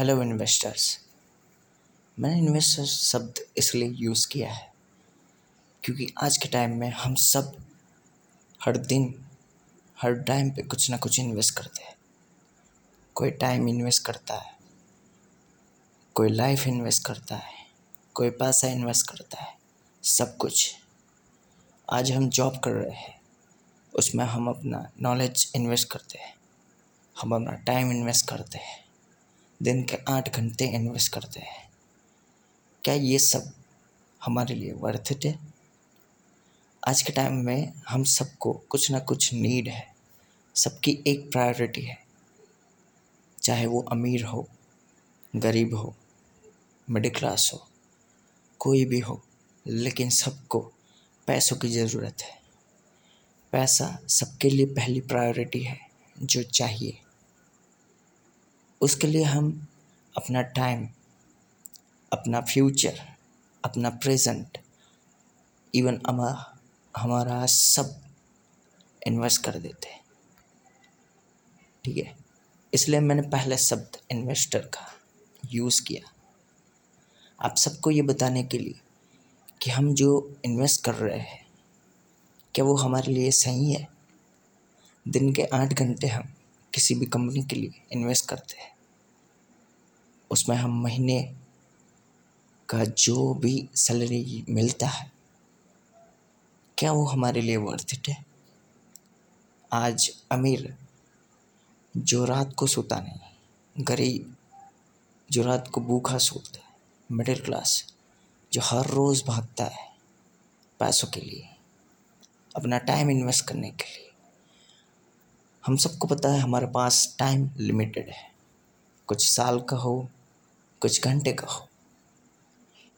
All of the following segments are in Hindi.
हेलो इन्वेस्टर्स मैंने इन्वेस्टर शब्द इसलिए यूज़ किया है क्योंकि आज के टाइम में हम सब हर दिन, हर टाइम पे कुछ ना कुछ इन्वेस्ट करते हैं। कोई टाइम इन्वेस्ट करता है, कोई लाइफ इन्वेस्ट करता है, कोई पैसा इन्वेस्ट करता है, सब कुछ। आज हम जॉब कर रहे हैं, उसमें हम अपना नॉलेज इन्वेस्ट करते हैं, हम अपना टाइम इन्वेस्ट करते हैं। दिन के आठ घंटे इन्वेस्ट करते हैं। क्या ये सब हमारे लिए वर्थ इट है? आज के टाइम में हम सबको कुछ ना कुछ नीड है। सबकी एक प्रायोरिटी है। चाहे वो अमीर हो, गरीब हो मिडिल क्लास हो, कोई भी हो, लेकिन सबको पैसों की ज़रूरत है। पैसा सबके लिए पहली प्रायोरिटी है, जो चाहिए। उसके लिए हम अपना टाइम अपना फ्यूचर अपना प्रेजेंट इवन हमारा सब इन्वेस्ट कर देते ठीक है? इसलिए मैंने पहले शब्द इन्वेस्टर का यूज़ किया। आप सबको ये बताने के लिए कि हम जो इन्वेस्ट कर रहे हैं, क्या वो हमारे लिए सही है? दिन के आठ घंटे हम किसी भी कंपनी के लिए इन्वेस्ट करते हैं। उसमें हम महीने का जो भी सैलरी मिलता है, क्या वो हमारे लिए वर्थ इट है? आज अमीर जो रात को सोता नहीं, गरीब जो रात को भूखा सोता है मिडिल क्लास जो हर रोज़ भागता है पैसों के लिए, अपना टाइम इन्वेस्ट करने के लिए। हम सबको पता है हमारे पास टाइम लिमिटेड है। कुछ साल का हो कुछ घंटे का हो।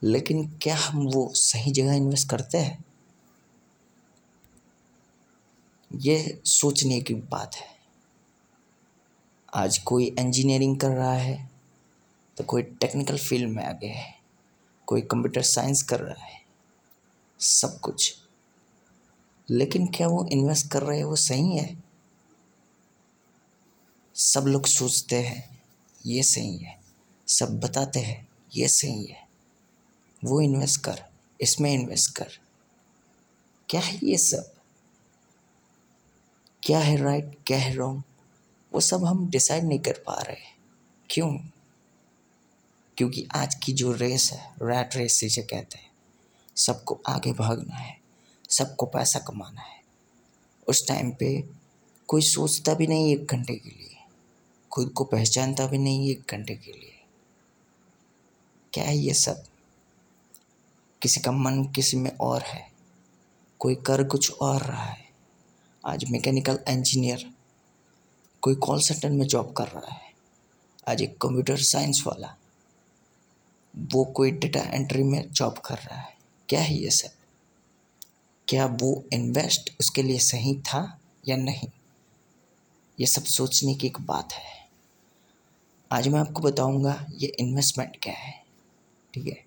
लेकिन क्या हम वो सही जगह इन्वेस्ट करते हैं? ये सोचने की बात है। आज कोई इंजीनियरिंग कर रहा है तो कोई टेक्निकल फ़ील्ड में आगे है, कोई कंप्यूटर साइंस कर रहा है, सब कुछ। लेकिन क्या वो इन्वेस्ट कर रहे हैं, वो सही है? सब लोग सोचते हैं, ये सही है। सब बताते हैं, ये सही है। वो इन्वेस्ट कर, इसमें इन्वेस्ट कर। क्या है ये सब? क्या है राइट क्या है रॉन्ग वो सब हम डिसाइड नहीं कर पा रहे क्यों? क्योंकि आज की जो रेस है रैट रेस जिसे कहते हैं, सबको आगे भागना है, सबको पैसा कमाना है। उस टाइम पे कोई सोचता भी नहीं एक घंटे के लिए, खुद को पहचानता भी नहीं एक घंटे के लिए। क्या है ये सब? किसी का मन किसी में और है। कोई कर कुछ और रहा है। आज मैकेनिकल इंजीनियर कोई कॉल सेंटर में जॉब कर रहा है। आज एक कंप्यूटर साइंस वाला वो कोई डेटा एंट्री में जॉब कर रहा है। क्या है ये सब? क्या वो इन्वेस्ट उसके लिए सही था या नहीं? ये सब सोचने की एक बात है। आज मैं आपको बताऊँगा ये इन्वेस्टमेंट क्या है। ठीक है?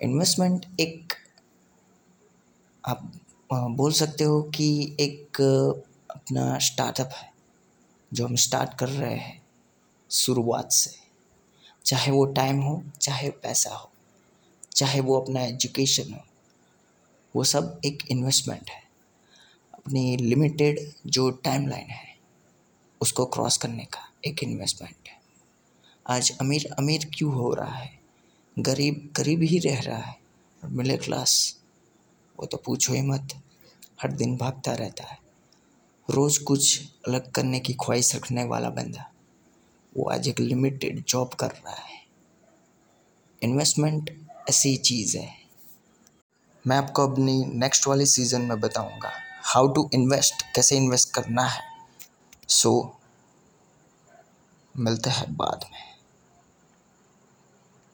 इन्वेस्टमेंट एक, आप बोल सकते हो कि एक, अपना स्टार्टअप है, जो हम स्टार्ट कर रहे हैं शुरुआत से। चाहे वो टाइम हो, चाहे पैसा हो, चाहे वो अपना एजुकेशन हो, वो सब एक इन्वेस्टमेंट है। अपनी लिमिटेड जो टाइम लाइन है, उसको क्रॉस करने का एक इन्वेस्टमेंट है। आज अमीर अमीर क्यों हो रहा है? गरीब गरीब ही रह रहा है। और मिडिल क्लास वो तो पूछो ही मत। हर दिन भागता रहता है। रोज़ कुछ अलग करने की ख्वाहिश रखने वाला बंदा वो आज एक लिमिटेड जॉब कर रहा है। इन्वेस्टमेंट ऐसी चीज़ है। मैं आपको अपनी नेक्स्ट वाली सीज़न में बताऊँगा हाउ टू इन्वेस्ट कैसे इन्वेस्ट करना है। सो so, मिलते हैं बाद में।